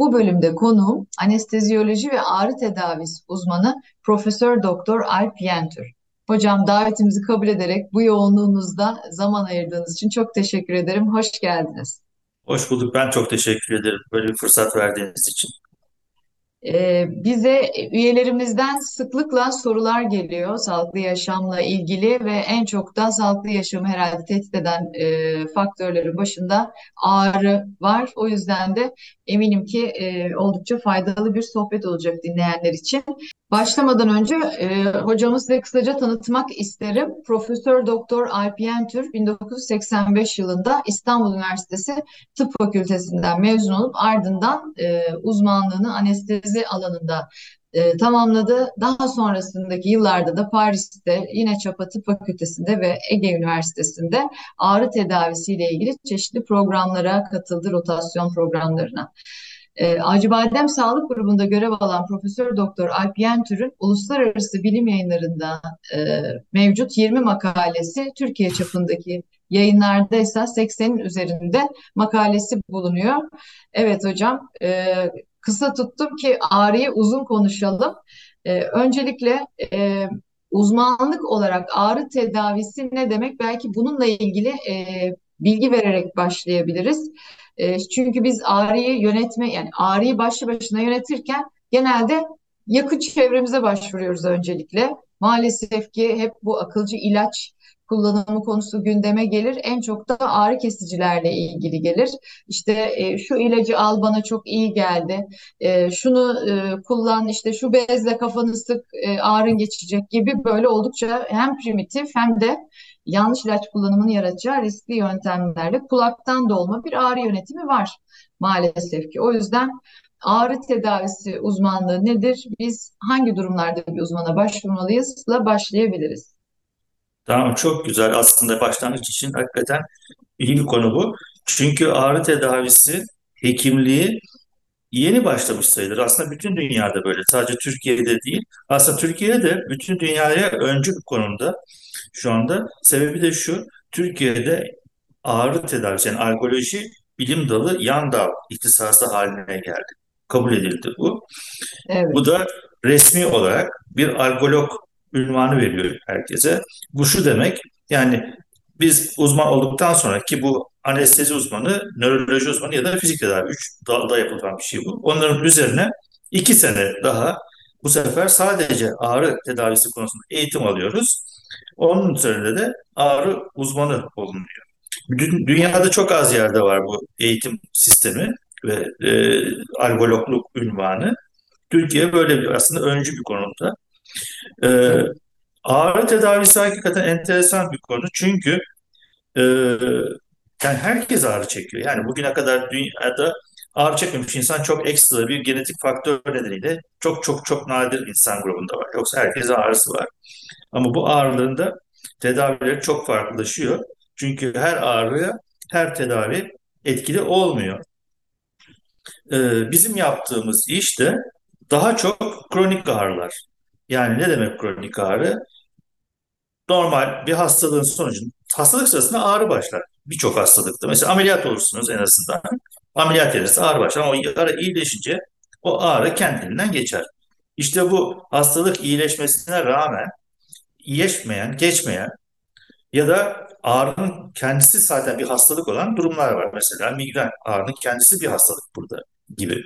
Bu bölümde konuğum anesteziyoloji ve ağrı tedavisi uzmanı Profesör Doktor Alp Yentür. Hocam davetimizi kabul ederek bu yoğunluğunuzda zaman ayırdığınız için çok teşekkür ederim. Hoş geldiniz. Hoş bulduk. Ben çok teşekkür ederim böyle bir fırsat verdiğiniz için. Ee, bize üyelerimizden sıklıkla sorular geliyor sağlıklı yaşamla ilgili ve en çok da sağlıklı yaşamı herhalde tehdit eden e, faktörlerin başında ağrı var. O yüzden de eminim ki e, oldukça faydalı bir sohbet olacak dinleyenler için. Başlamadan önce e, hocamı size kısaca tanıtmak isterim. Profesör Doktor Alp Yentür 1985 yılında İstanbul Üniversitesi Tıp Fakültesinden mezun olup ardından e, uzmanlığını anestezi alanında e, tamamladı. Daha sonrasındaki yıllarda da Paris'te yine Çapa Tıp Fakültesi'nde ve Ege Üniversitesi'nde ağrı tedavisiyle ilgili çeşitli programlara katıldı, rotasyon programlarına. E, Acıbadem Sağlık Grubu'nda görev alan Profesör Doktor Alp Yentür'ün uluslararası bilim yayınlarında e, mevcut 20 makalesi Türkiye çapındaki yayınlarda ise 80'in üzerinde makalesi bulunuyor. Evet hocam, e, kısa tuttum ki ağrıyı uzun konuşalım. E, öncelikle e, uzmanlık olarak ağrı tedavisi ne demek? Belki bununla ilgili e, bilgi vererek başlayabiliriz. E, çünkü biz ağrıyı yönetme yani ağrıyı başlı başına yönetirken genelde yakın çevremize başvuruyoruz öncelikle. Maalesef ki hep bu akılcı ilaç kullanımı konusu gündeme gelir. En çok da ağrı kesicilerle ilgili gelir. İşte e, şu ilacı al bana çok iyi geldi. E, şunu e, kullan işte şu bezle kafanı sık e, ağrın geçecek gibi böyle oldukça hem primitif hem de yanlış ilaç kullanımını yaratacağı riskli yöntemlerle kulaktan dolma bir ağrı yönetimi var maalesef ki. O yüzden ağrı tedavisi uzmanlığı nedir? Biz hangi durumlarda bir uzmana başvurmalıyızla başlayabiliriz. Tamam çok güzel. Aslında başlangıç için hakikaten iyi bir konu bu. Çünkü ağrı tedavisi hekimliği yeni başlamış sayılır. Aslında bütün dünyada böyle. Sadece Türkiye'de değil. Aslında Türkiye'de bütün dünyaya öncü bir konumda şu anda. Sebebi de şu. Türkiye'de ağrı tedavisi yani alkoloji bilim dalı yan dal ihtisası haline geldi. Kabul edildi bu. Evet. Bu da resmi olarak bir alkolog ünvanı veriyor herkese. Bu şu demek yani biz uzman olduktan sonra ki bu anestezi uzmanı, nöroloji uzmanı ya da fizik tedavi üç dalda yapılan bir şey bu. Onların üzerine iki sene daha bu sefer sadece ağrı tedavisi konusunda eğitim alıyoruz. Onun üzerinde de ağrı uzmanı olunuyor. Dünyada çok az yerde var bu eğitim sistemi ve e, algologluk ünvanı. Türkiye böyle bir aslında öncü bir konumda. E, ağrı tedavisi hakikaten enteresan bir konu çünkü e, yani herkes ağrı çekiyor. Yani bugüne kadar dünyada ağrı çekmemiş insan çok ekstra bir genetik faktör nedeniyle çok çok çok nadir insan grubunda var. Yoksa herkes ağrısı var. Ama bu ağrıların da tedavileri çok farklılaşıyor. Çünkü her ağrıya her tedavi etkili olmuyor. Ee, bizim yaptığımız iş de daha çok kronik ağrılar. Yani ne demek kronik ağrı? Normal bir hastalığın sonucunda hastalık sırasında ağrı başlar. Birçok hastalıkta. Mesela ameliyat olursunuz en azından. Ameliyat edilirse ağrı başlar ama o ağrı iyileşince o ağrı kendinden geçer. İşte bu hastalık iyileşmesine rağmen iyileşmeyen, geçmeyen ya da ağrının kendisi zaten bir hastalık olan durumlar var. Mesela migren ağrının kendisi bir hastalık burada gibi.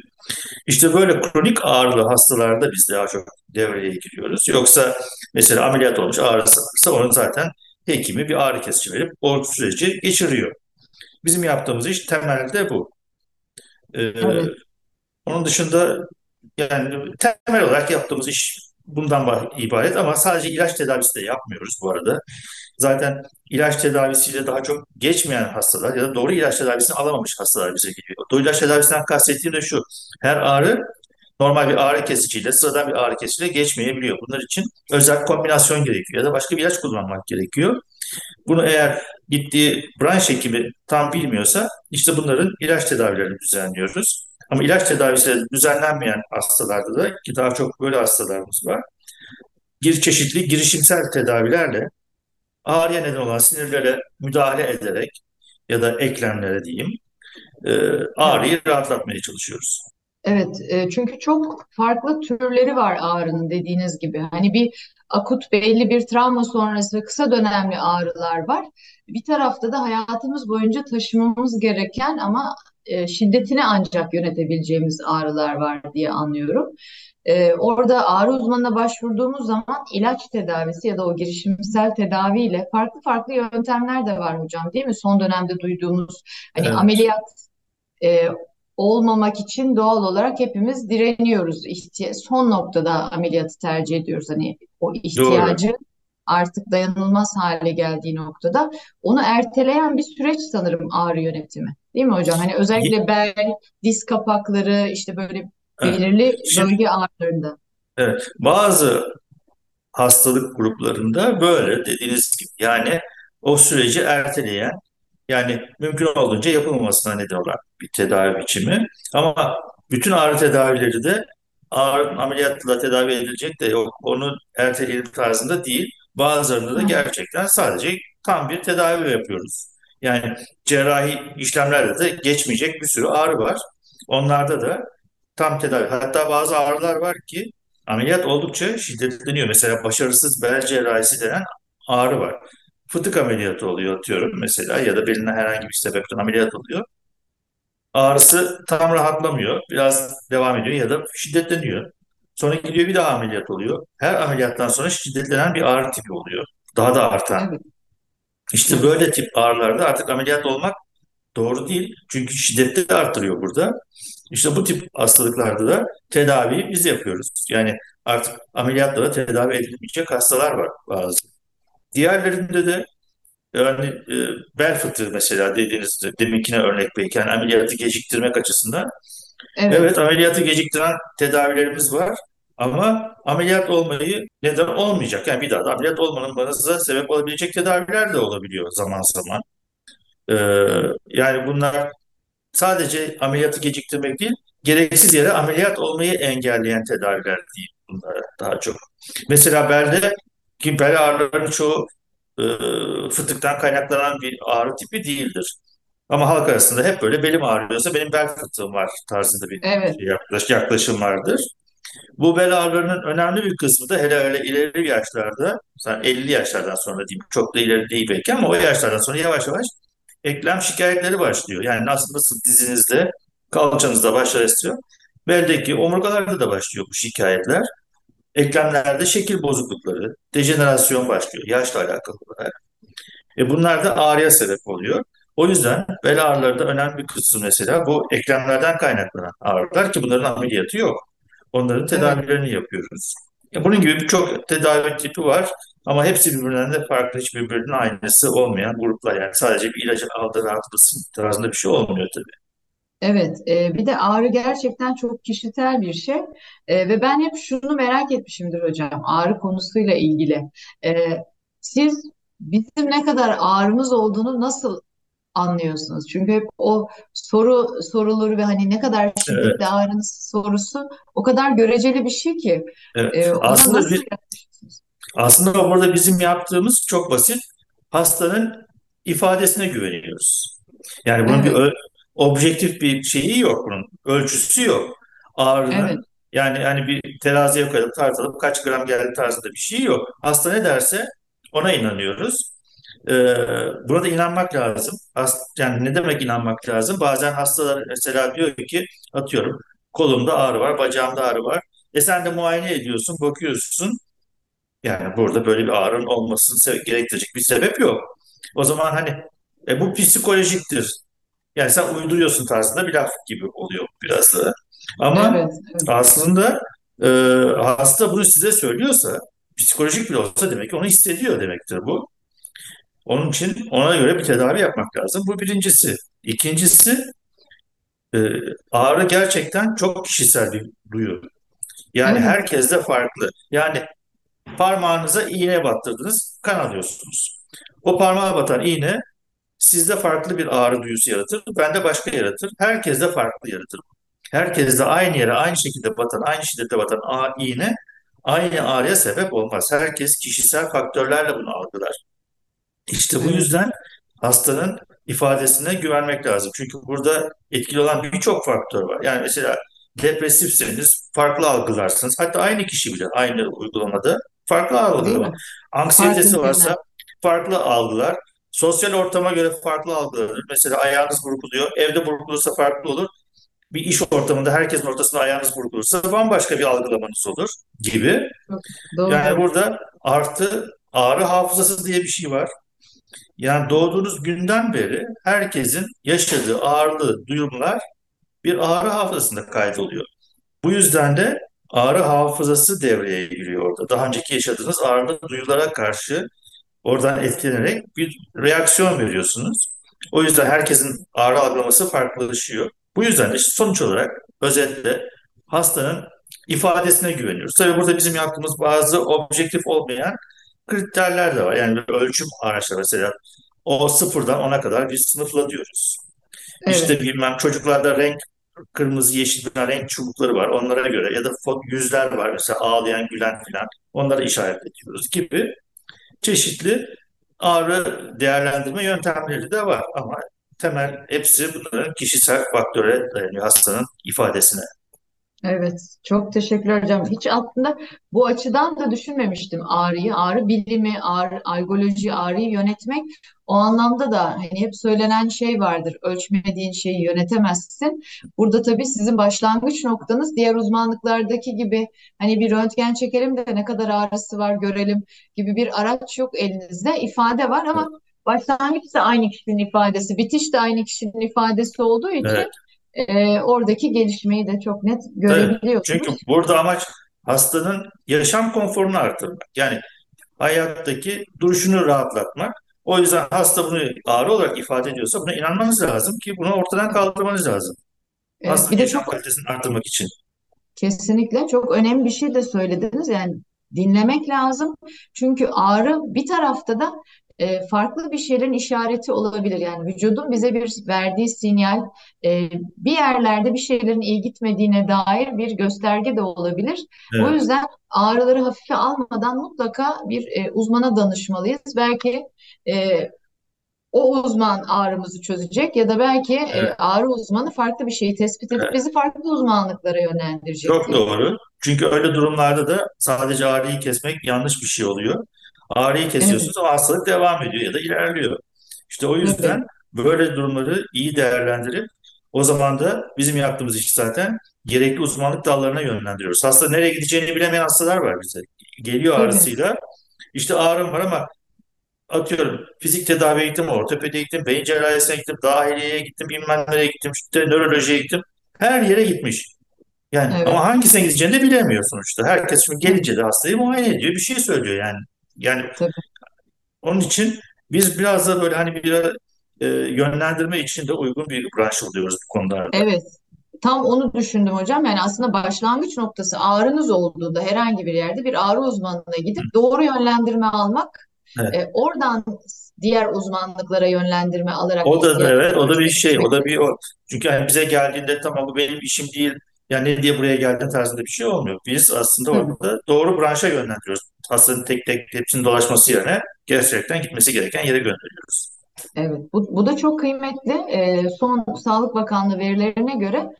İşte böyle kronik ağrılı hastalarda biz daha çok devreye giriyoruz. Yoksa mesela ameliyat olmuş ağrısı varsa onun zaten hekimi bir ağrı kesici verip o süreci geçiriyor. Bizim yaptığımız iş temelde bu. Ee, evet. Onun dışında yani temel olarak yaptığımız iş bundan ibaret ama sadece ilaç tedavisi de yapmıyoruz bu arada. Zaten ilaç tedavisiyle daha çok geçmeyen hastalar ya da doğru ilaç tedavisini alamamış hastalar bize geliyor. Doğru ilaç tedavisinden kastettiğim de şu. Her ağrı normal bir ağrı kesiciyle, sıradan bir ağrı kesiciyle geçmeyebiliyor. Bunlar için özel kombinasyon gerekiyor ya da başka bir ilaç kullanmak gerekiyor. Bunu eğer gittiği branş hekimi tam bilmiyorsa işte bunların ilaç tedavilerini düzenliyoruz. Ama ilaç tedavisi düzenlenmeyen hastalarda da ki daha çok böyle hastalarımız var. Bir çeşitli girişimsel tedavilerle ağrıya neden olan sinirlere müdahale ederek ya da eklemlere diyeyim e, ağrıyı rahatlatmaya çalışıyoruz. Evet, e, çünkü çok farklı türleri var ağrının dediğiniz gibi. Hani bir akut belli bir travma sonrası kısa dönemli ağrılar var. Bir tarafta da hayatımız boyunca taşımamız gereken ama e, şiddetini ancak yönetebileceğimiz ağrılar var diye anlıyorum. E, orada ağrı uzmanına başvurduğumuz zaman ilaç tedavisi ya da o girişimsel tedaviyle farklı farklı yöntemler de var hocam, değil mi? Son dönemde duyduğumuz hani Evet. ameliyat e, olmamak için doğal olarak hepimiz direniyoruz. İhtiya son noktada ameliyatı tercih ediyoruz. Hani o Doğru. ihtiyacı artık dayanılmaz hale geldiği noktada onu erteleyen bir süreç sanırım ağrı yönetimi. Değil mi hocam? Hani özellikle bel, diz kapakları işte böyle evet. belirli Şimdi bölge ağrılarında. evet, bazı hastalık gruplarında böyle dediğiniz gibi yani o süreci erteleyen yani mümkün olduğunca yapılmamasına neden olan bir tedavi biçimi. Ama bütün ağrı tedavileri de ağrı ameliyatla tedavi edilecek de yok. Onu erteleyelim tarzında değil. Bazılarında da gerçekten sadece tam bir tedavi yapıyoruz. Yani cerrahi işlemlerde de geçmeyecek bir sürü ağrı var. Onlarda da tam tedavi. Hatta bazı ağrılar var ki ameliyat oldukça şiddetleniyor. Mesela başarısız bel cerrahisi denen ağrı var. Fıtık ameliyatı oluyor diyorum mesela ya da beline herhangi bir sebepten ameliyat oluyor. Ağrısı tam rahatlamıyor. Biraz devam ediyor ya da şiddetleniyor. Sonra gidiyor bir daha ameliyat oluyor. Her ameliyattan sonra şiddetlenen bir ağrı tipi oluyor. Daha da artan. İşte böyle tip ağrılarda artık ameliyat olmak doğru değil. Çünkü şiddeti de arttırıyor burada. İşte bu tip hastalıklarda da tedaviyi biz yapıyoruz. Yani artık ameliyatla da tedavi edilmeyecek hastalar var bazı. Diğerlerinde de yani e, bel fıtığı mesela dediğiniz deminkine örnek yani ameliyatı geciktirmek açısından. Evet Evet. ameliyatı geciktiren tedavilerimiz var ama ameliyat olmayı neden olmayacak. Yani bir daha da ameliyat olmanın sebep olabilecek tedaviler de olabiliyor zaman zaman. E, yani bunlar sadece ameliyatı geciktirmek değil, gereksiz yere ameliyat olmayı engelleyen tedaviler değil bunlara daha çok. Mesela belde ki bel ağrılarının çoğu e, fıtıktan kaynaklanan bir ağrı tipi değildir. Ama halk arasında hep böyle belim ağrıyorsa benim bel fıtığım var tarzında bir Evet. şey yaklaş, yaklaşım vardır. Bu bel ağrılarının önemli bir kısmı da hele öyle ileri yaşlarda, mesela 50 yaşlardan sonra diyeyim, çok da ileri değil belki ama o yaşlardan sonra yavaş yavaş eklem şikayetleri başlıyor. Yani nasıl, nasıl dizinizde, kalçanızda başlar istiyor. Beldeki omurgalarda da başlıyor bu şikayetler. Eklemlerde şekil bozuklukları, dejenerasyon başlıyor yaşla alakalı olarak. E bunlar da ağrıya sebep oluyor. O yüzden bel ağrıları da önemli bir kısmı mesela bu eklemlerden kaynaklanan ağrılar ki bunların ameliyatı yok. Onların tedavilerini yapıyoruz. Ya bunun gibi birçok tedavi tipi var ama hepsi birbirinden de farklı, hiç birbirinin aynısı olmayan gruplar. Yani sadece bir ilacı aldı rahatlasın tarzında bir şey olmuyor tabii. Evet, e, bir de ağrı gerçekten çok kişisel bir şey E, ve ben hep şunu merak etmişimdir hocam ağrı konusuyla ilgili. E, siz bizim ne kadar ağrımız olduğunu nasıl anlıyorsunuz? Çünkü hep o soru sorulur ve hani ne kadar şiddetli Evet, ağrınız sorusu o kadar göreceli bir şey ki evet. e, Aslında nasıl bir? Aslında burada bizim yaptığımız çok basit. Hastanın ifadesine güveniyoruz. Yani bunun bir Evet, ö- objektif bir şeyi yok bunun. Ölçüsü yok. evet, Ağrının yani yani bir teraziye koyup tartalım kaç gram geldi tarzında bir şey yok. Hasta ne derse ona inanıyoruz. Ee, buna da inanmak lazım. Hast yani ne demek inanmak lazım? Bazen hastalar mesela diyor ki atıyorum kolumda ağrı var, bacağımda ağrı var. E sen de muayene ediyorsun, bakıyorsun. Yani burada böyle bir ağrının olmasını gerektirecek bir sebep yok. O zaman hani e, bu psikolojiktir. Yani sen uyduruyorsun tarzında bir laf gibi oluyor biraz da. Ama evet, evet, aslında e, hasta bunu size söylüyorsa, psikolojik bile olsa demek ki onu hissediyor demektir bu. Onun için ona göre bir tedavi yapmak lazım. Bu birincisi. İkincisi e, ağrı gerçekten çok kişisel bir duyu. Yani Evet, herkes de farklı. Yani parmağınıza iğne battırdınız, kan alıyorsunuz. O parmağa batan iğne sizde farklı bir ağrı duyusu yaratır, bende başka yaratır. Herkes de farklı yaratır. Herkes de aynı yere aynı şekilde batan, aynı şiddette batan ağ, iğne aynı ağrıya sebep olmaz. Herkes kişisel faktörlerle bunu algılar. İşte bu yüzden hastanın ifadesine güvenmek lazım. Çünkü burada etkili olan birçok faktör var. Yani mesela depresifseniz farklı algılarsınız. Hatta aynı kişi bile aynı uygulamada farklı? Farklı Anksiyetesi varsa farklı algılar. Sosyal ortama göre farklı algılanır. Mesela ayağınız burkuluyor. Evde burkulursa farklı olur. Bir iş ortamında herkesin ortasında ayağınız burkulursa bambaşka bir algılamanız olur gibi. Çok Yani doğru. burada artı ağrı hafızası diye bir şey var. Yani doğduğunuz günden beri herkesin yaşadığı ağrılı duyumlar bir ağrı hafızasında kaydoluyor. Bu yüzden de ağrı hafızası devreye giriyor orada. Daha önceki yaşadığınız ağrılı duyulara karşı oradan etkilenerek bir reaksiyon veriyorsunuz. O yüzden herkesin ağrı algılaması farklılaşıyor. Bu yüzden de sonuç olarak özetle hastanın ifadesine güveniyoruz. Tabii burada bizim yaptığımız bazı objektif olmayan kriterler de var. Yani ölçüm araçları mesela o sıfırdan ona kadar bir sınıfla diyoruz. Evet, İşte bilmem çocuklarda renk kırmızı, yeşil bir renk çubukları var. Onlara göre ya da yüzler var mesela ağlayan, gülen filan. Onları işaretletiyoruz gibi çeşitli ağrı değerlendirme yöntemleri de var. Ama temel hepsi bunların kişisel faktöre dayanıyor hastanın ifadesine. Evet. Çok teşekkürler hocam. Hiç aslında bu açıdan da düşünmemiştim ağrıyı. Ağrı bilimi, ağrı, algoloji, ağrıyı yönetmek o anlamda da hani hep söylenen şey vardır. Ölçmediğin şeyi yönetemezsin. Burada tabii sizin başlangıç noktanız diğer uzmanlıklardaki gibi hani bir röntgen çekelim de ne kadar ağrısı var görelim gibi bir araç yok elinizde. İfade var ama başlangıç da aynı kişinin ifadesi, bitiş de aynı kişinin ifadesi olduğu Evet, için e, oradaki gelişmeyi de çok net evet. Çünkü görebiliyorsunuz. burada amaç hastanın yaşam konforunu artırmak. Yani hayattaki duruşunu rahatlatmak. O yüzden hasta bunu ağrı olarak ifade ediyorsa buna inanmanız lazım ki bunu ortadan kaldırmanız lazım. Evet, Hastanın bir de yaşam çok kalitesini arttırmak için. kesinlikle çok önemli bir şey de söylediniz. Yani dinlemek lazım. Çünkü ağrı bir tarafta da e, farklı bir şeylerin işareti olabilir. Yani vücudun bize bir verdiği sinyal e, bir yerlerde bir şeylerin iyi gitmediğine dair bir gösterge de olabilir. O Evet, yüzden ağrıları hafife almadan mutlaka bir e, uzmana danışmalıyız. Belki e, o uzman ağrımızı çözecek ya da belki e, evet, ağrı uzmanı farklı bir şeyi tespit edip evet. bizi farklı uzmanlıklara Çok yönlendirecektir. doğru. Çünkü öyle durumlarda da sadece ağrıyı kesmek yanlış bir şey oluyor. Ağrıyı Evet, kesiyorsunuz ama hastalık devam ediyor ya da ilerliyor. İşte o yüzden böyle durumları iyi değerlendirip o zaman da bizim yaptığımız iş zaten gerekli uzmanlık dallarına yönlendiriyoruz. Hasta nereye gideceğini bilemeyen hastalar var bize. Geliyor ağrısıyla işte ağrım var ama atıyorum fizik tedaviye gittim, ortopediye gittim, beyin cerrahisine gittim, dahiliyeye gittim, bilmem nereye gittim, işte nörolojiye gittim. Her yere gitmiş. Yani Evet, ama hangisine gideceğini de bilemiyor sonuçta. Herkes şimdi evet, gelince de hastayı muayene ediyor, bir şey söylüyor yani. Yani tabii. onun için biz biraz da böyle hani bir e, yönlendirme için de uygun bir branş oluyoruz bu konularda. Evet. Tam onu düşündüm hocam. Yani aslında başlangıç noktası ağrınız olduğunda herhangi bir yerde bir ağrı uzmanına gidip doğru yönlendirme almak, Evet. e, oradan diğer uzmanlıklara yönlendirme alarak O da evet, o da bir şey, o da bir o. Çünkü hani bize geldiğinde tamam bu benim işim değil. Yani ne diye buraya geldin tarzında bir şey olmuyor. Biz aslında orada doğru branşa yönlendiriyoruz. Hastanın tek tek hepsinin dolaşması yerine gerçekten gitmesi gereken yere gönderiyoruz. Evet, bu, bu da çok kıymetli. Ee, son Sağlık Bakanlığı verilerine göre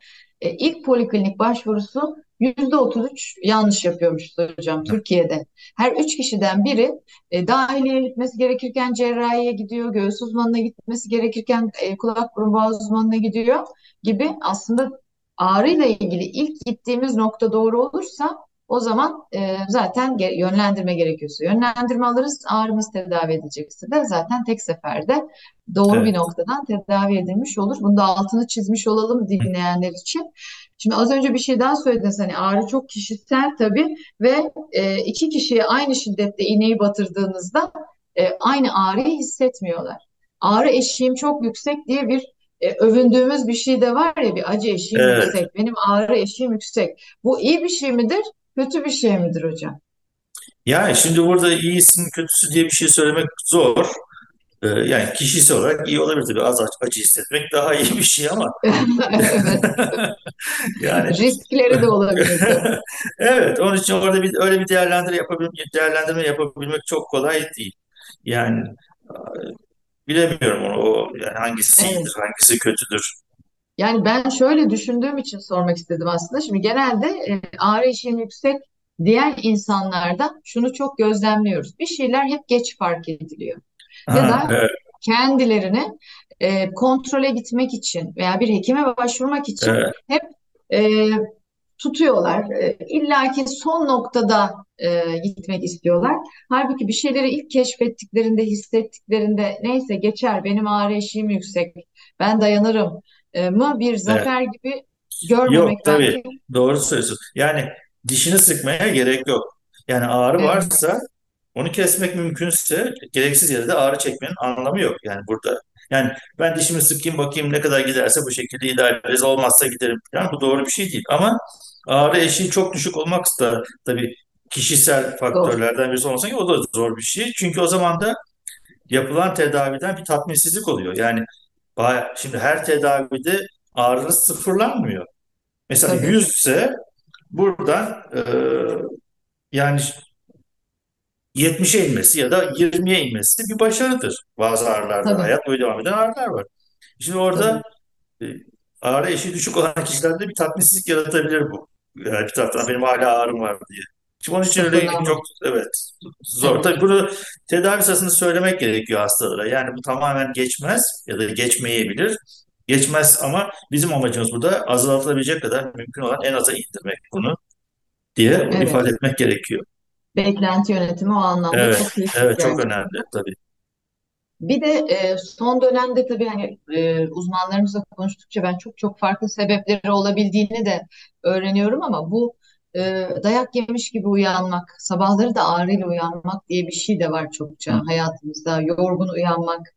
e, ilk poliklinik başvurusu %33 yanlış yapıyormuş hocam Türkiye'de. Her üç kişiden biri e, dahiliyeye gitmesi gerekirken cerrahiye gidiyor, göğüs uzmanına gitmesi gerekirken e, kulak burun boğaz uzmanına gidiyor gibi aslında ağrıyla ilgili ilk gittiğimiz nokta doğru olursa o zaman e, zaten ge- yönlendirme gerekiyorsa yönlendirme alırız. Ağrımız tedavi edilecekse de zaten tek seferde doğru bir Evet. noktadan tedavi edilmiş olur. Bunu da altını çizmiş olalım dinleyenler için. Şimdi az önce bir şey daha söylediniz. Hani ağrı çok kişisel tabii ve e, iki kişiye aynı şiddette iğneyi batırdığınızda e, aynı ağrıyı hissetmiyorlar. Ağrı eşiğim çok yüksek diye bir e, övündüğümüz bir şey de var ya bir acı eşiğim Evet. yüksek, benim ağrı eşiğim yüksek. Bu iyi bir şey midir, kötü bir şey midir hocam? Yani şimdi burada iyisin kötüsü diye bir şey söylemek zor. Ee, yani kişisel olarak iyi olabilir tabii. Az acı hissetmek daha iyi bir şey ama yani riskleri de olabilir evet onun için orada bir öyle bir değerlendirme yapabilmek, değerlendirme yapabilmek çok kolay değil. Yani bilemiyorum onu o yani hangisi iyidir, hangisi kötüdür. Yani ben şöyle düşündüğüm için sormak istedim aslında. Şimdi genelde e, ağrı eşiğim yüksek diyen insanlarda şunu çok gözlemliyoruz. Bir şeyler hep geç fark ediliyor. Ya Ha, da evet, kendilerini e, kontrole gitmek için veya bir hekime başvurmak için evet, hep e, tutuyorlar. E, İlla ki son noktada e, gitmek istiyorlar. Halbuki bir şeyleri ilk keşfettiklerinde, hissettiklerinde neyse geçer, benim ağrı eşiğim yüksek, ben dayanırım mı bir evet. zafer gibi Yok görmemek tabii belki. doğru söylüyorsun. Yani dişini sıkmaya gerek yok. Yani ağrı Evet, varsa onu kesmek mümkünse gereksiz yere de ağrı çekmenin anlamı yok yani burada. Yani ben dişimi sıkayım bakayım ne kadar giderse bu şekilde idare ederiz olmazsa giderim falan bu doğru bir şey değil. Ama ağrı eşiği çok düşük olmak da tabii kişisel faktörlerden birisi olmasa ki o da zor bir şey. Çünkü o zaman da yapılan tedaviden bir tatminsizlik oluyor. Yani baya- şimdi her tedavide ağrınız sıfırlanmıyor. Mesela Tabii, 100 ise buradan e, yani 70'e inmesi ya da 20'ye inmesi bir başarıdır bazı ağrılarda. tabii, Hayat boyu devam eden ağrılar var. Şimdi orada e, ağrı eşiği düşük olan kişilerde bir tatminsizlik yaratabilir bu. Yani bir taraftan benim hala ağrım var diye. Şimdi onun için öyle çok evet zor. Tabii bunu tedavi sırasında söylemek gerekiyor hastalara. Yani bu tamamen geçmez ya da geçmeyebilir. Geçmez ama bizim amacımız burada azaltılabilecek kadar mümkün olan en aza indirmek bunu diye evet. ifade etmek gerekiyor. Beklenti yönetimi o anlamda Evet, çok kritik evet çok önemli tabii. Bir de e, son dönemde tabii hani e, uzmanlarımızla konuştukça ben çok çok farklı sebepleri olabildiğini de öğreniyorum ama bu e, dayak yemiş gibi uyanmak, sabahları da ağrıyla uyanmak diye bir şey de var çokça Hı. hayatımızda. Yorgun uyanmak,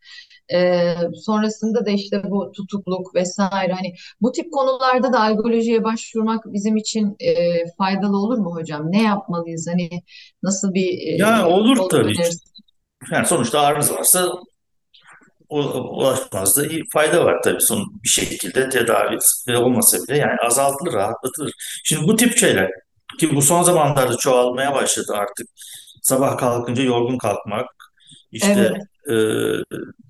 e, sonrasında da işte bu tutukluk vesaire. Hani bu tip konularda da algolojiye başvurmak bizim için e, faydalı olur mu hocam? Ne yapmalıyız? Hani nasıl bir Ya e, olur yol tabii. önerirsin? Yani sonuçta ağrınız varsa ulaşmanızda iyi fayda var tabii. Son bir şekilde tedavi olmasa bile yani azaltılır, rahatlatılır. Şimdi bu tip şeyler ki bu son zamanlarda çoğalmaya başladı artık. Sabah kalkınca yorgun kalkmak, işte Evet, e,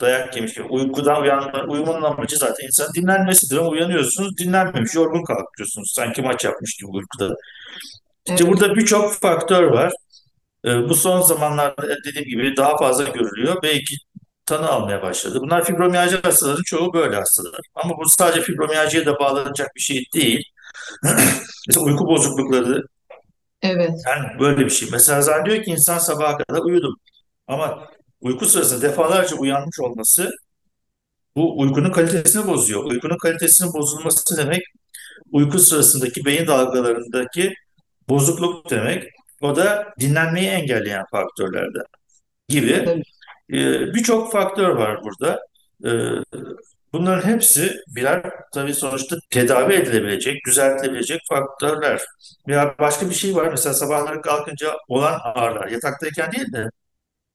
dayak yemiş gibi uykudan uyanma, uyumanın amacı zaten insan dinlenmesidir ama uyanıyorsunuz dinlenmemiş, yorgun kalkıyorsunuz. Sanki maç yapmış gibi uykuda. İşte evet, burada birçok faktör var. E, bu son zamanlarda dediğim gibi daha fazla görülüyor. Belki tanı almaya başladı. Bunlar fibromiyalji hastaların çoğu böyle hastalar. Ama bu sadece fibromiyaljiye de bağlanacak bir şey değil. Mesela uyku bozuklukları evet. yani böyle bir şey. Mesela zannediyor ki insan sabaha kadar uyudum. Ama uyku sırasında defalarca uyanmış olması bu uykunun kalitesini bozuyor. Uykunun kalitesinin bozulması demek uyku sırasındaki beyin dalgalarındaki bozukluk demek. O da dinlenmeyi engelleyen faktörlerden gibi. Tabii. Ee, birçok faktör var burada. Ee, bunların hepsi birer tabii sonuçta tedavi edilebilecek, düzeltilebilecek faktörler. Veya başka bir şey var. Mesela sabahları kalkınca olan ağrılar. Yataktayken değil de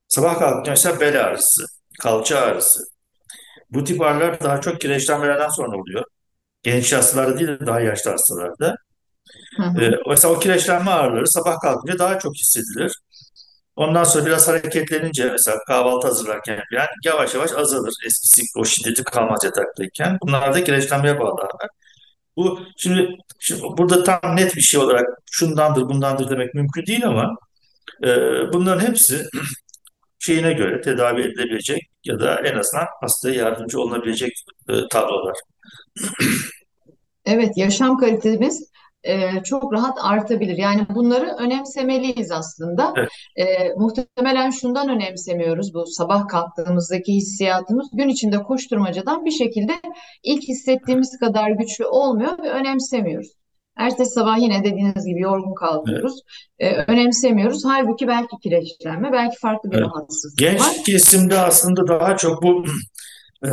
sabah kalkınca mesela bel ağrısı, kalça ağrısı. Bu tip ağrılar daha çok kireçlenmelerden sonra oluyor. Genç hastalarda değil de daha yaşlı hastalarda. Hı Ee, hı. mesela o kireçlenme ağrıları sabah kalkınca daha çok hissedilir. Ondan sonra biraz hareketlenince mesela kahvaltı hazırlarken falan yavaş yavaş azalır. Eskisi o şiddeti kalmaz yataktayken. Bunlar da kireçlenmeye bağlı. Bu şimdi, şimdi burada tam net bir şey olarak şundandır bundandır demek mümkün değil ama e, bunların hepsi şeyine göre tedavi edilebilecek ya da en azından hastaya yardımcı olunabilecek e, tablolar. Evet, yaşam kalitemiz e, çok rahat artabilir. Yani bunları önemsemeliyiz aslında. Evet, E, muhtemelen şundan önemsemiyoruz. Bu sabah kalktığımızdaki hissiyatımız gün içinde koşturmacadan bir şekilde ilk hissettiğimiz kadar güçlü olmuyor ve önemsemiyoruz. Ertesi sabah yine dediğiniz gibi yorgun evet, kalkıyoruz. E, önemsemiyoruz. Halbuki belki kireçlenme, belki farklı bir evet. rahatsızlık var. Genç kesimde aslında daha çok bu e,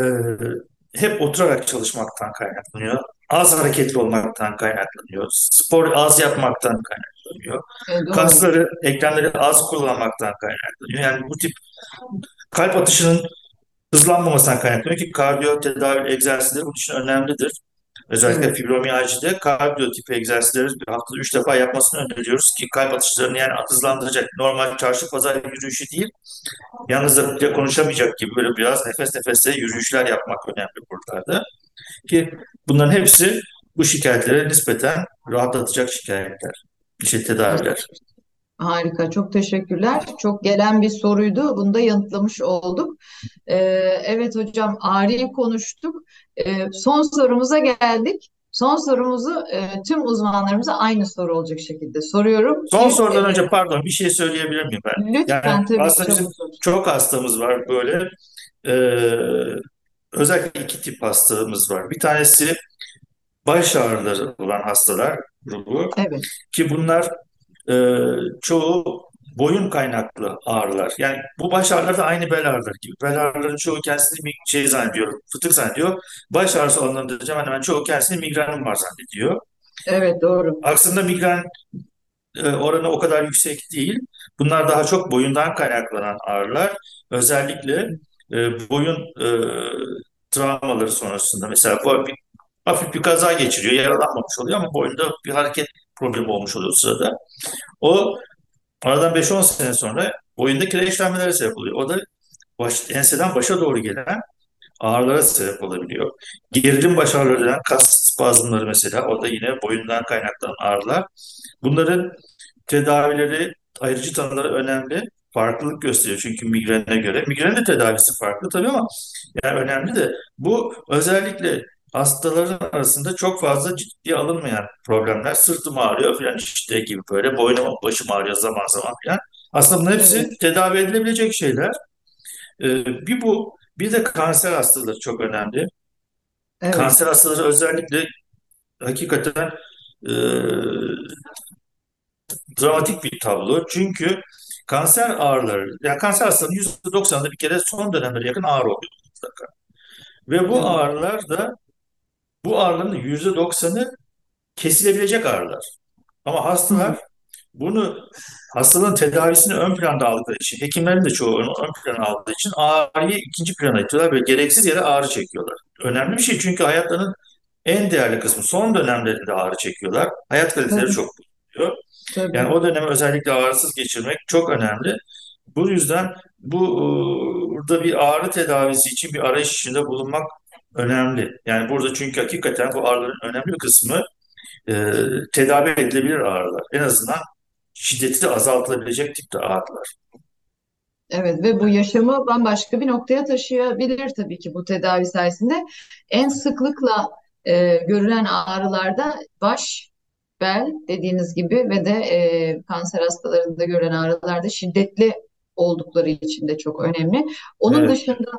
hep oturarak çalışmaktan kaynaklanıyor. Az hareketli olmaktan kaynaklanıyor. Spor az yapmaktan kaynaklanıyor. E, doğru. Kasları, eklemleri az kullanmaktan kaynaklanıyor. Yani bu tip kalp atışının hızlanmamasından kaynaklanıyor ki kardiyo tedavi egzersizleri bunun için önemlidir. Özellikle Evet. fibromiyajide kardiyo tipi egzersizleri haftada üç defa yapmasını öneriyoruz ki kalp atışlarını yani hızlandıracak. Normal çarşı pazar yürüyüşü değil, yalnız da konuşamayacak gibi böyle biraz nefes nefese yürüyüşler yapmak önemli buralarda. Ki bunların hepsi bu şikayetlere nispeten rahatlatacak şikayetler, şey tedaviler. Harika, çok teşekkürler. Çok gelen bir soruydu. Bunu da yanıtlamış olduk. Ee, evet hocam, ağrıyı konuştuk. Ee, son sorumuza geldik. Son sorumuzu e, tüm uzmanlarımıza aynı soru olacak şekilde soruyorum Son ki sorudan e, önce pardon bir şey söyleyebilir miyim ben? Yani lütfen tabii ki aslında bizim çabuk olun. çok hastamız var böyle. Ee, özellikle iki tip hastamız var. Bir tanesi baş ağrıları olan hastalar grubu Evet. ki bunlar e, çoğu boyun kaynaklı ağrılar. Yani bu baş ağrıları da aynı bel ağrıları gibi. Bel ağrılarının çoğu kendisini mi- şey zannediyor, fıtık zannediyor. Baş ağrısı olanların da hemen hemen çoğu kendisini migrenim var zannediyor. Evet doğru. Aslında migren e, oranı o kadar yüksek değil. Bunlar daha çok boyundan kaynaklanan ağrılar. Özellikle e, boyun e, travmaları sonrasında mesela bu bir, hafif bir kaza geçiriyor, yaralanmamış oluyor ama boyunda bir hareket problemi olmuş oluyor sırada. O aradan beş on sene sonra boyunda kireçlenmelere sebep oluyor. O da baş, enseden başa doğru gelen ağrılara sebep olabiliyor. Gerilim baş ağrıları denen kas spazmları mesela o da yine boyundan kaynaklanan ağrılar. Bunların tedavileri, ayrıcı tanıları önemli. Farklılık gösteriyor çünkü migrene göre. Migrenin de tedavisi farklı tabii ama yani önemli de bu özellikle hastaların arasında çok fazla ciddiye alınmayan problemler. Sırtım ağrıyor falan işte gibi böyle. Boynum, başım ağrıyor zaman zaman falan. Aslında bunların hepsi Evet. tedavi edilebilecek şeyler. Ee, bir bu, bir de kanser hastaları çok önemli. Evet. Kanser hastaları özellikle hakikaten e, dramatik bir tablo. Çünkü kanser ağrıları, yani kanser hastalarının %90'da bir kere son dönemlere yakın ağrı oluyor mutlaka. Ve bu ağrılar da bu ağrıların %90'ı kesilebilecek ağrılar. Ama hastalar bunu hastalığın tedavisini ön planda aldıkları için, hekimlerin de çoğu ön plana aldığı için ağrıyı ikinci plana itiyorlar ve gereksiz yere ağrı çekiyorlar. Önemli bir şey çünkü hayatlarının en değerli kısmı son dönemlerinde ağrı çekiyorlar. Hayat kaliteleri Tabii. çok bozuluyor. Tabii. Yani o dönemi özellikle ağrısız geçirmek çok önemli. Bu yüzden bu e, burada bir ağrı tedavisi için bir arayış içinde bulunmak önemli. Yani burada çünkü hakikaten bu ağrıların önemli bir kısmı e, tedavi edilebilir ağrılar. En azından şiddeti de azaltılabilecek tipte ağrılar. Evet ve bu yaşamı bambaşka bir noktaya taşıyabilir tabii ki bu tedavi sayesinde. En sıklıkla e, görülen ağrılarda baş, bel dediğiniz gibi ve de e, kanser hastalarında görülen ağrılarda şiddetli oldukları için de çok önemli. Onun Evet. dışında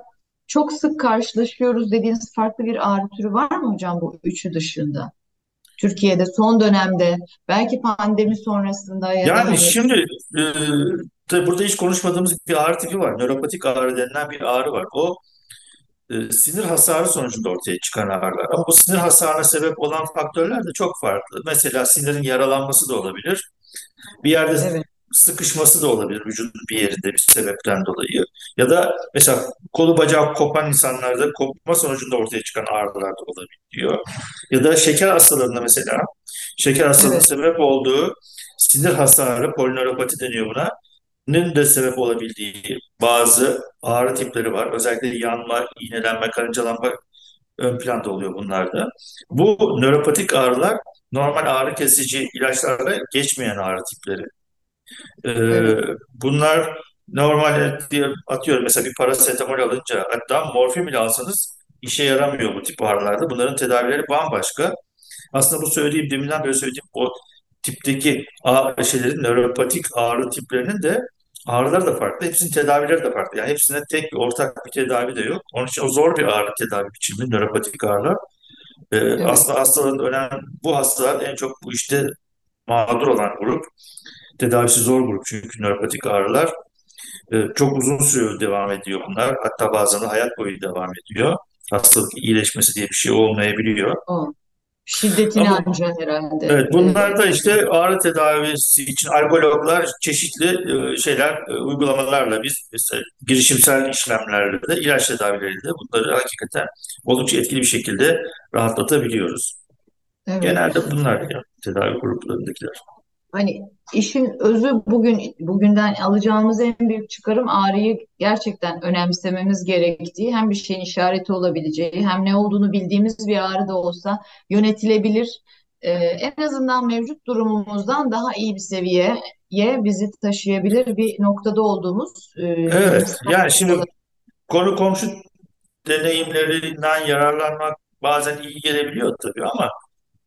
çok sık karşılaşıyoruz dediğiniz farklı bir ağrı türü var mı hocam bu üçü dışında? Türkiye'de son dönemde belki pandemi sonrasında ya da Yani hani şimdi e, tabii burada hiç konuşmadığımız bir ağrı tipi var. Nöropatik ağrı denilen bir ağrı var. O e, sinir hasarı sonucunda ortaya çıkan ağrılar. Ama bu sinir hasarına sebep olan faktörler de çok farklı. Mesela sinirin yaralanması da olabilir. Bir yerde evet sıkışması da olabilir vücudun bir yerinde bir sebepten dolayı. Ya da mesela kolu bacağı kopan insanlarda kopma sonucunda ortaya çıkan ağrılar da olabiliyor. Ya da şeker hastalarında mesela şeker hastalığının evet sebep olduğu sinir hasarı, polinöropati deniyor buna. nin de sebep olabildiği bazı ağrı tipleri var. Özellikle yanma, iğnelenme, karıncalanma ön planda oluyor bunlarda. Bu nöropatik ağrılar normal ağrı kesici ilaçlarla geçmeyen ağrı tipleri. Ee, evet bunlar normal diye atıyorum mesela bir parasetamol alınca hatta morfin bile alsanız işe yaramıyor bu tip ağrılarda. Bunların tedavileri bambaşka. Aslında bu söylediğim deminden beri söylediğim o tipteki ağrı şeylerin nöropatik ağrı tiplerinin de ağrıları da farklı. Hepsinin tedavileri de farklı. Yani hepsine tek bir ortak bir tedavi de yok. Onun için o zor bir ağrı tedavi biçimi nöropatik ağrılar. Ee, evet aslında hastaların önemli bu hastalar en çok bu işte mağdur olan grup. Tedavisi zor grup çünkü nöropatik ağrılar e, çok uzun süre devam ediyor bunlar. Hatta bazen de hayat boyu devam ediyor. hastalık iyileşmesi diye bir şey olmayabiliyor. O. Şiddetini Ama ancak herhalde. evet bunlar da işte ağrı tedavisi için algologlar çeşitli e, şeyler, e, uygulamalarla biz mesela girişimsel işlemlerle de ilaç tedavileriyle bunları hakikaten oldukça etkili bir şekilde rahatlatabiliyoruz. evet. Genelde bunlar ya tedavi gruplarındakiler. Hani işin özü bugün bugünden alacağımız en büyük çıkarım ağrıyı gerçekten önemsememiz gerektiği, hem bir şeyin işareti olabileceği, hem ne olduğunu bildiğimiz bir ağrı da olsa yönetilebilir, e, en azından mevcut durumumuzdan daha iyi bir seviyeye bizi taşıyabilir bir noktada olduğumuz e, Evet, yani şimdi konu komşu deneyimlerinden yararlanmak bazen iyi gelebiliyor tabii ama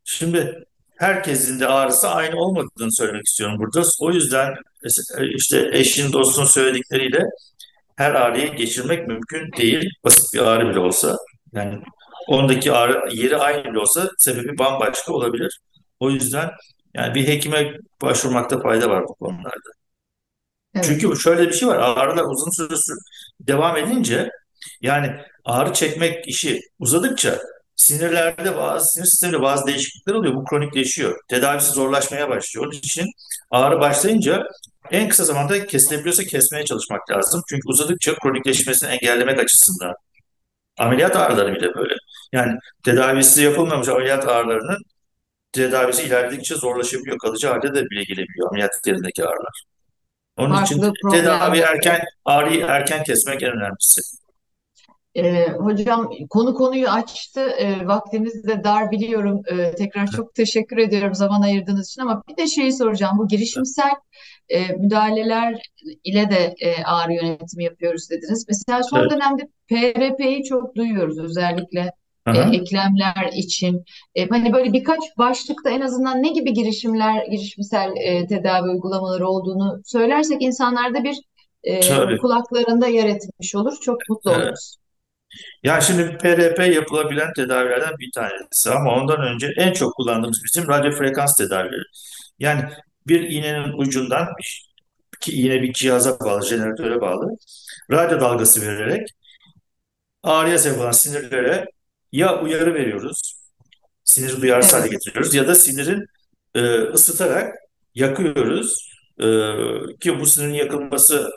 şimdi herkesin de ağrısı aynı olmadığını söylemek istiyorum burada. O yüzden e, işte eşin dostun söyledikleriyle her ağrıyı geçirmek mümkün değil. Basit bir ağrı bile olsa. Yani ondaki ağrı yeri aynı bile olsa sebebi bambaşka olabilir. O yüzden yani bir hekime başvurmakta fayda var bu konularda. Evet, Çünkü şöyle bir şey var. Ağrılar uzun süre sü- devam edince yani ağrı çekmek işi uzadıkça sinirlerde bazı sinir sisteminde bazı değişiklikler oluyor. Bu kronikleşiyor. Tedavisi zorlaşmaya başlıyor. Onun için ağrı başlayınca en kısa zamanda kesilebiliyorsa kesmeye çalışmak lazım. Çünkü uzadıkça kronikleşmesini engellemek açısından. Ameliyat ağrıları bile böyle. Yani tedavisi yapılmamış ameliyat ağrılarının tedavisi ilerledikçe zorlaşabiliyor. Kalıcı hale de bile gelebiliyor ameliyat yerindeki ağrılar. Onun için farklı tedavi problemler. erken, ağrıyı erken kesmek en önemlisi. Ee, hocam konu konuyu açtı. Ee, vaktimiz de dar biliyorum. Ee, tekrar çok teşekkür ediyorum zaman ayırdığınız için ama bir de şeyi soracağım. Bu girişimsel e, müdahaleler ile de e, ağrı yönetimi yapıyoruz dediniz. Mesela son Evet. dönemde PRP'yi çok duyuyoruz özellikle e, eklemler için. E, hani böyle birkaç başlıkta en azından ne gibi girişimler, girişimsel e, tedavi uygulamaları olduğunu söylersek insanlarda bir e, Tabii. kulaklarında yer etmiş olur. Çok mutlu oluruz. Yani şimdi PRP yapılabilen tedavilerden bir tanesi ama ondan önce en çok kullandığımız bizim radyo frekans tedavileri. Yani bir iğnenin ucundan ki iğne bir cihaza bağlı, jeneratöre bağlı radyo dalgası vererek ağrıya sebep olan sinirlere ya uyarı veriyoruz, siniri duyarsız hale getiriyoruz ya da sinirin e, ısıtarak yakıyoruz. E, ki bu sinirin yakılması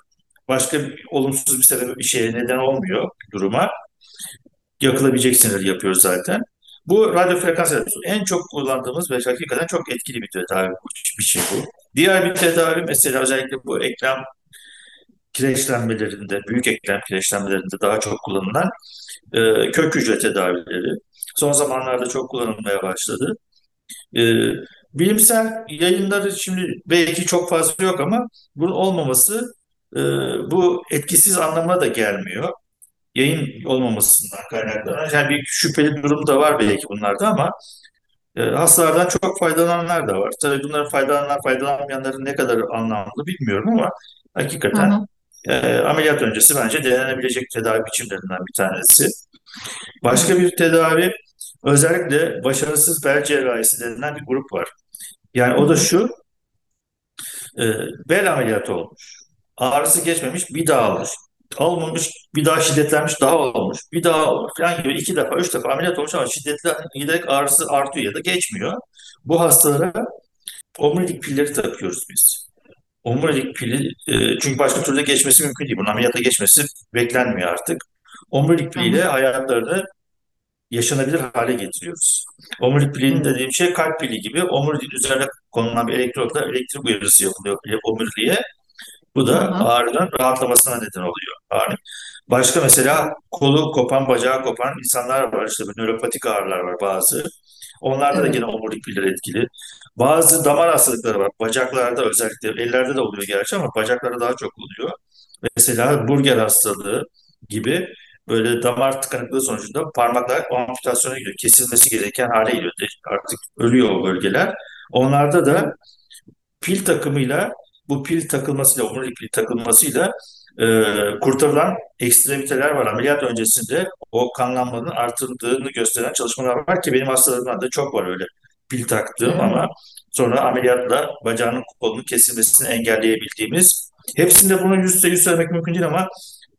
başka bir, olumsuz bir sebep bir şeye neden olmuyor duruma. Yakılabilecek sinir yapıyoruz zaten. Bu radyo frekans tedavisi en çok kullandığımız ve hakikaten çok etkili bir tedavi biçimi bu. Diğer bir tedavi mesela özellikle bu eklem kireçlenmelerinde, büyük eklem kireçlenmelerinde daha çok kullanılan e, kök hücre tedavileri. Son zamanlarda çok kullanılmaya başladı. E, bilimsel yayınları şimdi belki çok fazla yok ama bunun olmaması e, bu etkisiz anlamına da gelmiyor. Yayın olmamasından kaynaklanan. Yani bir şüpheli durum da var belki bunlarda ama e, hastalardan çok faydalananlar da var. Tabii bunların faydalananlar, faydalanmayanların ne kadar anlamlı bilmiyorum ama hakikaten e, ameliyat öncesi bence denenebilecek tedavi biçimlerinden bir tanesi. Başka bir tedavi özellikle başarısız bel cerrahisi denilen bir grup var. Yani o da şu, e, bel ameliyatı olmuş. Ağrısı geçmemiş, bir daha olmuş. Olmamış, bir daha şiddetlenmiş, daha olmuş. Bir daha olmuş. Yani gibi iki defa, üç defa ameliyat olmuş ama şiddetli giderek ağrısı artıyor ya da geçmiyor. Bu hastalara omurilik pilleri takıyoruz biz. Omurilik pili, e, çünkü başka türlü geçmesi mümkün değil. Bunun ameliyata geçmesi beklenmiyor artık. Omurilik piliyle hayatlarını yaşanabilir hale getiriyoruz. Omurilik pilinin dediğim şey kalp pili gibi. Omuriliğin üzerine konulan bir elektrotla elektrik uyarısı yapılıyor omuriliğe. Bu da hı. ağrının rahatlamasına neden oluyor. Ağrı. Başka mesela kolu kopan, bacağı kopan insanlar var. İşte nöropatik ağrılar var bazı. Onlarda da Evet. gene omurilik pilleri etkili. Bazı damar hastalıkları var. Bacaklarda özellikle, ellerde de oluyor gerçi ama bacaklarda daha çok oluyor. Mesela burger hastalığı gibi böyle damar tıkanıklığı sonucunda parmaklar amputasyona gidiyor. Kesilmesi gereken hale geliyor. Artık ölüyor o bölgeler. Onlarda da pil takımıyla bu pil takılmasıyla, omurilik pil takılmasıyla e, kurtarılan ekstremiteler var. Ameliyat öncesinde o kanlanmanın artırdığını gösteren çalışmalar var ki benim hastalarımdan da çok var öyle pil taktığım ama sonra ameliyatla bacağının kolunun kesilmesini engelleyebildiğimiz. Hepsinde bunu yüzde yüz söylemek mümkün değil ama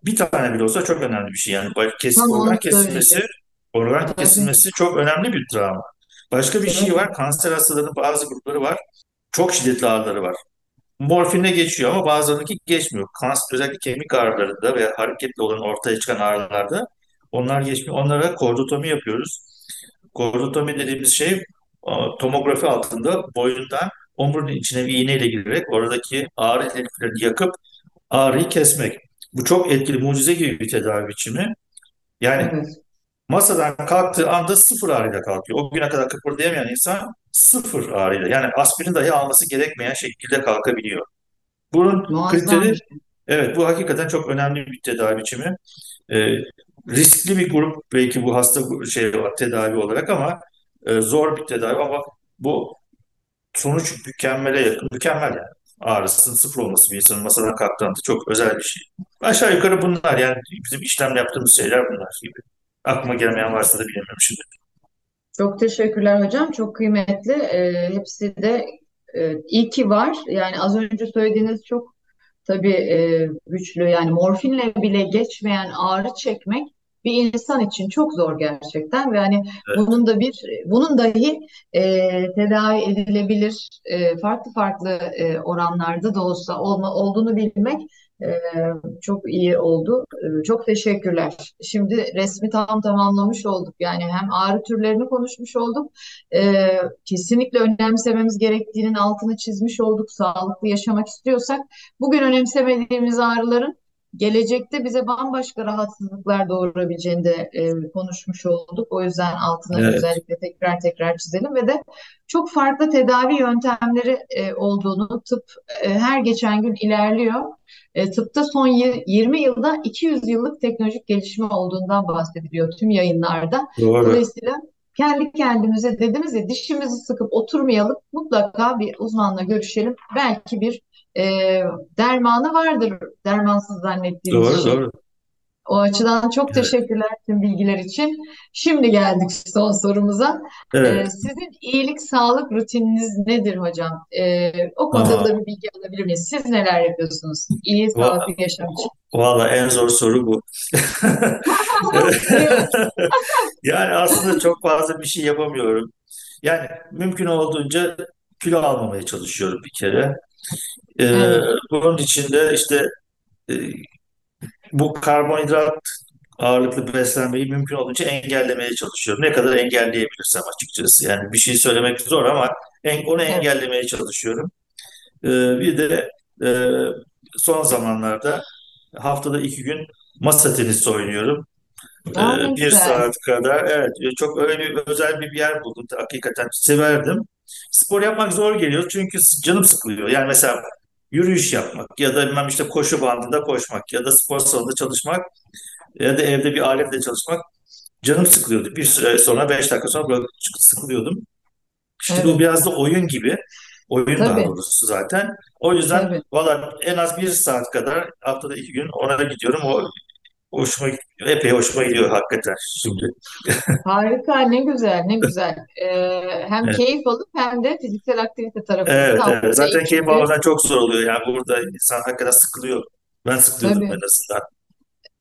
bir tane bile olsa çok önemli bir şey. Yani kes, Tam organ kesilmesi, söyleyecek. organ kesilmesi çok önemli bir travma. Başka bir şey var. Kanser hastalarının bazı grupları var. Çok şiddetli ağrıları var. Morfinle geçiyor ama bazılarınınki geçmiyor. Kanser, özellikle kemik ağrılarında ve hareketli olan ortaya çıkan ağrılarda onlar geçmiyor. Onlara kordotomi yapıyoruz. Kordotomi dediğimiz şey tomografi altında boyundan omurun içine bir iğneyle girerek oradaki ağrı heriflerini yakıp ağrıyı kesmek. Bu çok etkili, mucize gibi bir tedavi biçimi. Yani Evet. Masadan kalktığı anda sıfır ağrıyla kalkıyor. O güne kadar kıpırdayamayan insan sıfır ağrıyla. Yani aspirin dahi alması gerekmeyen şekilde kalkabiliyor. Bunun Muazzam kriteri, şey. evet bu hakikaten çok önemli bir tedavi biçimi. Ee, riskli bir grup belki bu hasta şey tedavi olarak ama e, zor bir tedavi ama bu sonuç mükemmele yakın. Mükemmel yani. Ağrısının sıfır olması bir insanın masadan kalktığında çok özel bir şey. Aşağı yukarı bunlar yani bizim işlem yaptığımız şeyler bunlar gibi. Aklıma gelmeyen varsa da bilemiyorum şimdi. Çok teşekkürler hocam. Çok kıymetli. Ee, hepsi de e, iyi ki var. Yani az önce söylediğiniz çok tabii e, güçlü. Yani morfinle bile geçmeyen ağrı çekmek bir insan için çok zor gerçekten ve hani Evet, bunun da bir bunun dahi e, tedavi edilebilir e, farklı farklı e, oranlarda da olsa olma, olduğunu bilmek e, çok iyi oldu. E, çok teşekkürler. Şimdi resmi tam tamamlamış olduk. Yani hem ağrı türlerini konuşmuş olduk. E, kesinlikle önemsememiz gerektiğinin altını çizmiş olduk. Sağlıklı yaşamak istiyorsak bugün önemsemediğimiz ağrıların gelecekte bize bambaşka rahatsızlıklar doğurabileceğini de e, konuşmuş olduk. O yüzden altını evet, özellikle tekrar tekrar çizelim ve de çok farklı tedavi yöntemleri e, olduğunu tıp e, her geçen gün ilerliyor. E, tıpta son 20 yılda 200 yıllık teknolojik gelişme olduğundan bahsediliyor tüm yayınlarda. doğru. Dolayısıyla kendi kendimize dediniz ya dişimizi sıkıp oturmayalım mutlaka bir uzmanla görüşelim. Belki bir e, dermanı vardır dermansız zannettiğimiz Doğru, şey. doğru. O açıdan çok Evet, teşekkürler tüm bilgiler için. Şimdi geldik son sorumuza. Ee, evet. sizin iyilik sağlık rutininiz nedir hocam? Ee, o konuda Aa, da bir bilgi alabilir miyiz? Siz neler yapıyorsunuz? İyi va- sağlıklı yaşam için. Valla en zor soru bu. Yani aslında çok fazla bir şey yapamıyorum. Yani mümkün olduğunca kilo almamaya çalışıyorum bir kere. Ee, evet, bunun için de işte e, bu karbonhidrat ağırlıklı beslenmeyi mümkün olduğunca engellemeye çalışıyorum. Ne kadar engelleyebilirsem açıkçası. Yani bir şey söylemek zor ama en, onu engellemeye çalışıyorum. Ee, bir de e, son zamanlarda haftada iki gün masa tenisi oynuyorum. Aa, Ee, bir güzel. saat kadar. Evet, e, çok öyle bir özel bir yer buldum. Hakikaten severdim. Spor yapmak zor geliyor çünkü canım sıkılıyor. Yani mesela yürüyüş yapmak ya da bilmem işte koşu bandında koşmak ya da spor salonunda çalışmak ya da evde bir aletle çalışmak canım sıkılıyordu. Bir süre sonra, beş dakika sonra sıkılıyordum. Şimdi bu Evet, biraz da oyun gibi. Oyun daha tabii, doğrusu zaten. O yüzden tabii. valla en az bir saat kadar haftada iki gün ona gidiyorum. O hoşuma epey hoşuma gidiyor hakikaten şimdi. Harika, ne güzel, ne güzel. Ee, hem Evet, keyif alıp hem de fiziksel aktivite tarafında evet. evet. Zaten keyif almadan çok zor oluyor. Yani burada insan hakikaten sıkılıyor. Ben sıkılıyordum en Tabii. azından.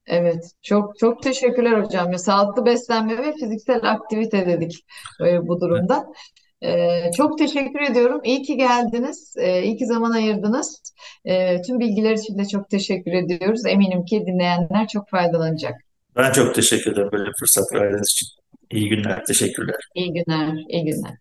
Evet, çok çok teşekkürler hocam. Ya, sağlıklı beslenme ve fiziksel aktivite dedik e, bu durumda. E, çok teşekkür ediyorum. İyi ki geldiniz. E, iyi ki zaman ayırdınız. E, tüm bilgiler için de çok teşekkür ediyoruz. Eminim ki dinleyenler çok faydalanacak. Ben çok teşekkür ederim böyle fırsat verdiğiniz için. İyi günler, teşekkürler. İyi günler, iyi günler.